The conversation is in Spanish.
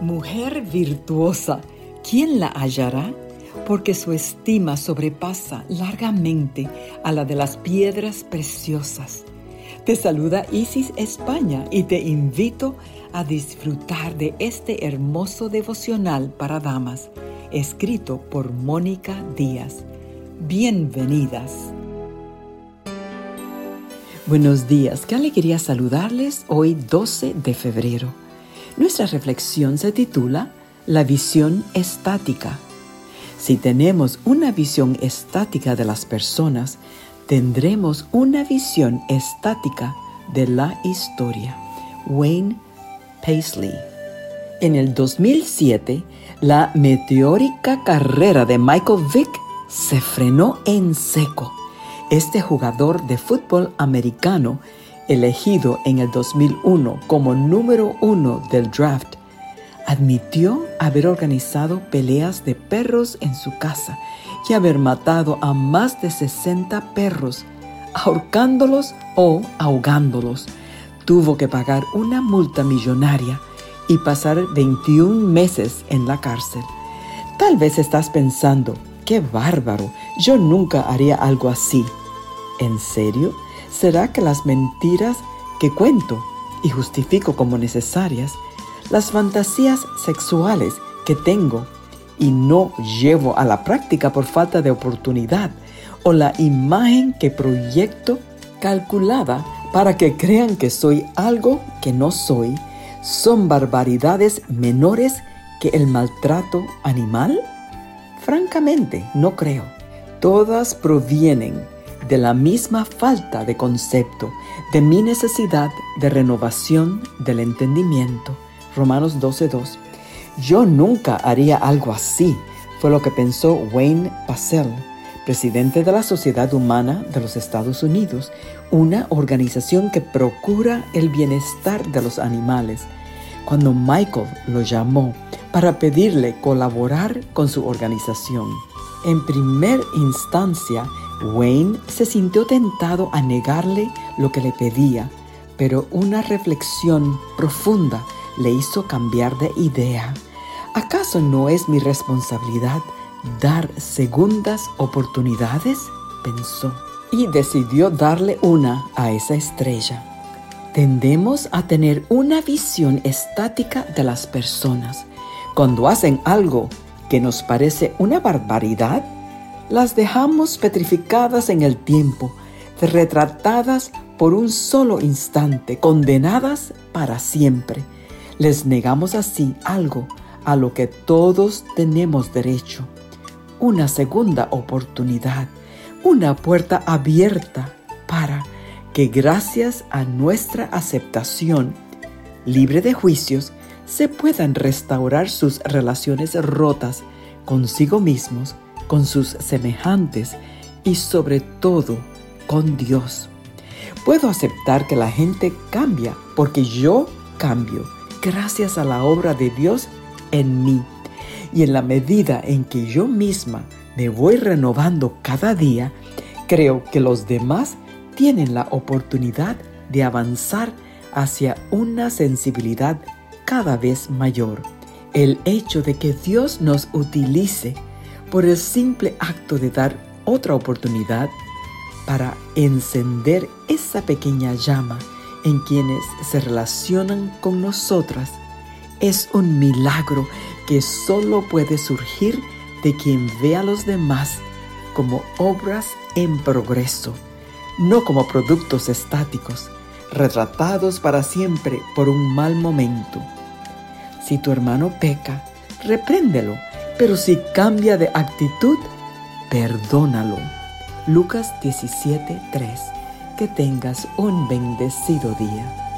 Mujer virtuosa, ¿quién la hallará? Porque su estima sobrepasa largamente a la de las piedras preciosas. Te saluda Isis España y te invito a disfrutar de este hermoso devocional para damas, escrito por Mónica Díaz. Bienvenidas. Buenos días, qué alegría saludarles hoy 12 de febrero. Nuestra reflexión se titula La visión estática. Si tenemos una visión estática de las personas, tendremos una visión estática de la historia. Wayne Paisley. En el 2007, la meteórica carrera de Michael Vick se frenó en seco este jugador de fútbol americano, elegido en el 2001 como número uno del draft, admitió haber organizado peleas de perros en su casa y haber matado a más de 60 perros, ahorcándolos o ahogándolos. Tuvo que pagar una multa millonaria y pasar 21 meses en la cárcel. Tal vez estás pensando, qué bárbaro, yo nunca haría algo así. ¿En serio? ¿Será que las mentiras que cuento y justifico como necesarias, las fantasías sexuales que tengo y no llevo a la práctica por falta de oportunidad, o la imagen que proyecto calculada para que crean que soy algo que no soy, son barbaridades menores que el maltrato animal? Francamente, no creo. Todas provienen de la misma falta de concepto, de mi necesidad de renovación del entendimiento. Romanos 12.2. Yo nunca haría algo así, fue lo que pensó Wayne Pacell, presidente de la Sociedad Humana de los Estados Unidos, una organización que procura el bienestar de los animales. Cuando Michael lo llamó para pedirle colaborar con su organización. En primer instancia, Wayne se sintió tentado a negarle lo que le pedía, pero una reflexión profunda le hizo cambiar de idea. ¿Acaso no es mi responsabilidad dar segundas oportunidades? pensó y decidió darle una a esa estrella. Tendemos a tener una visión estática de las personas. Cuando hacen algo que nos parece una barbaridad, las dejamos petrificadas en el tiempo, retratadas por un solo instante, condenadas para siempre. Les negamos así algo a lo que todos tenemos derecho. Una segunda oportunidad, una puerta abierta para que gracias a nuestra aceptación, libre de juicios, se puedan restaurar sus relaciones rotas consigo mismos con sus semejantes y sobre todo con Dios. Puedo aceptar que la gente cambia porque yo cambio gracias a la obra de Dios en mí. Y en la medida en que yo misma me voy renovando cada día, creo que los demás tienen la oportunidad de avanzar hacia una sensibilidad cada vez mayor. El hecho de que Dios nos utilice por el simple acto de dar otra oportunidad para encender esa pequeña llama en quienes se relacionan con nosotras es un milagro que solo puede surgir de quien ve a los demás como obras en progreso, no como productos estáticos, retratados para siempre por un mal momento. Si tu hermano peca, repréndelo pero si cambia de actitud, perdónalo. Lucas 17:3. Que tengas un bendecido día.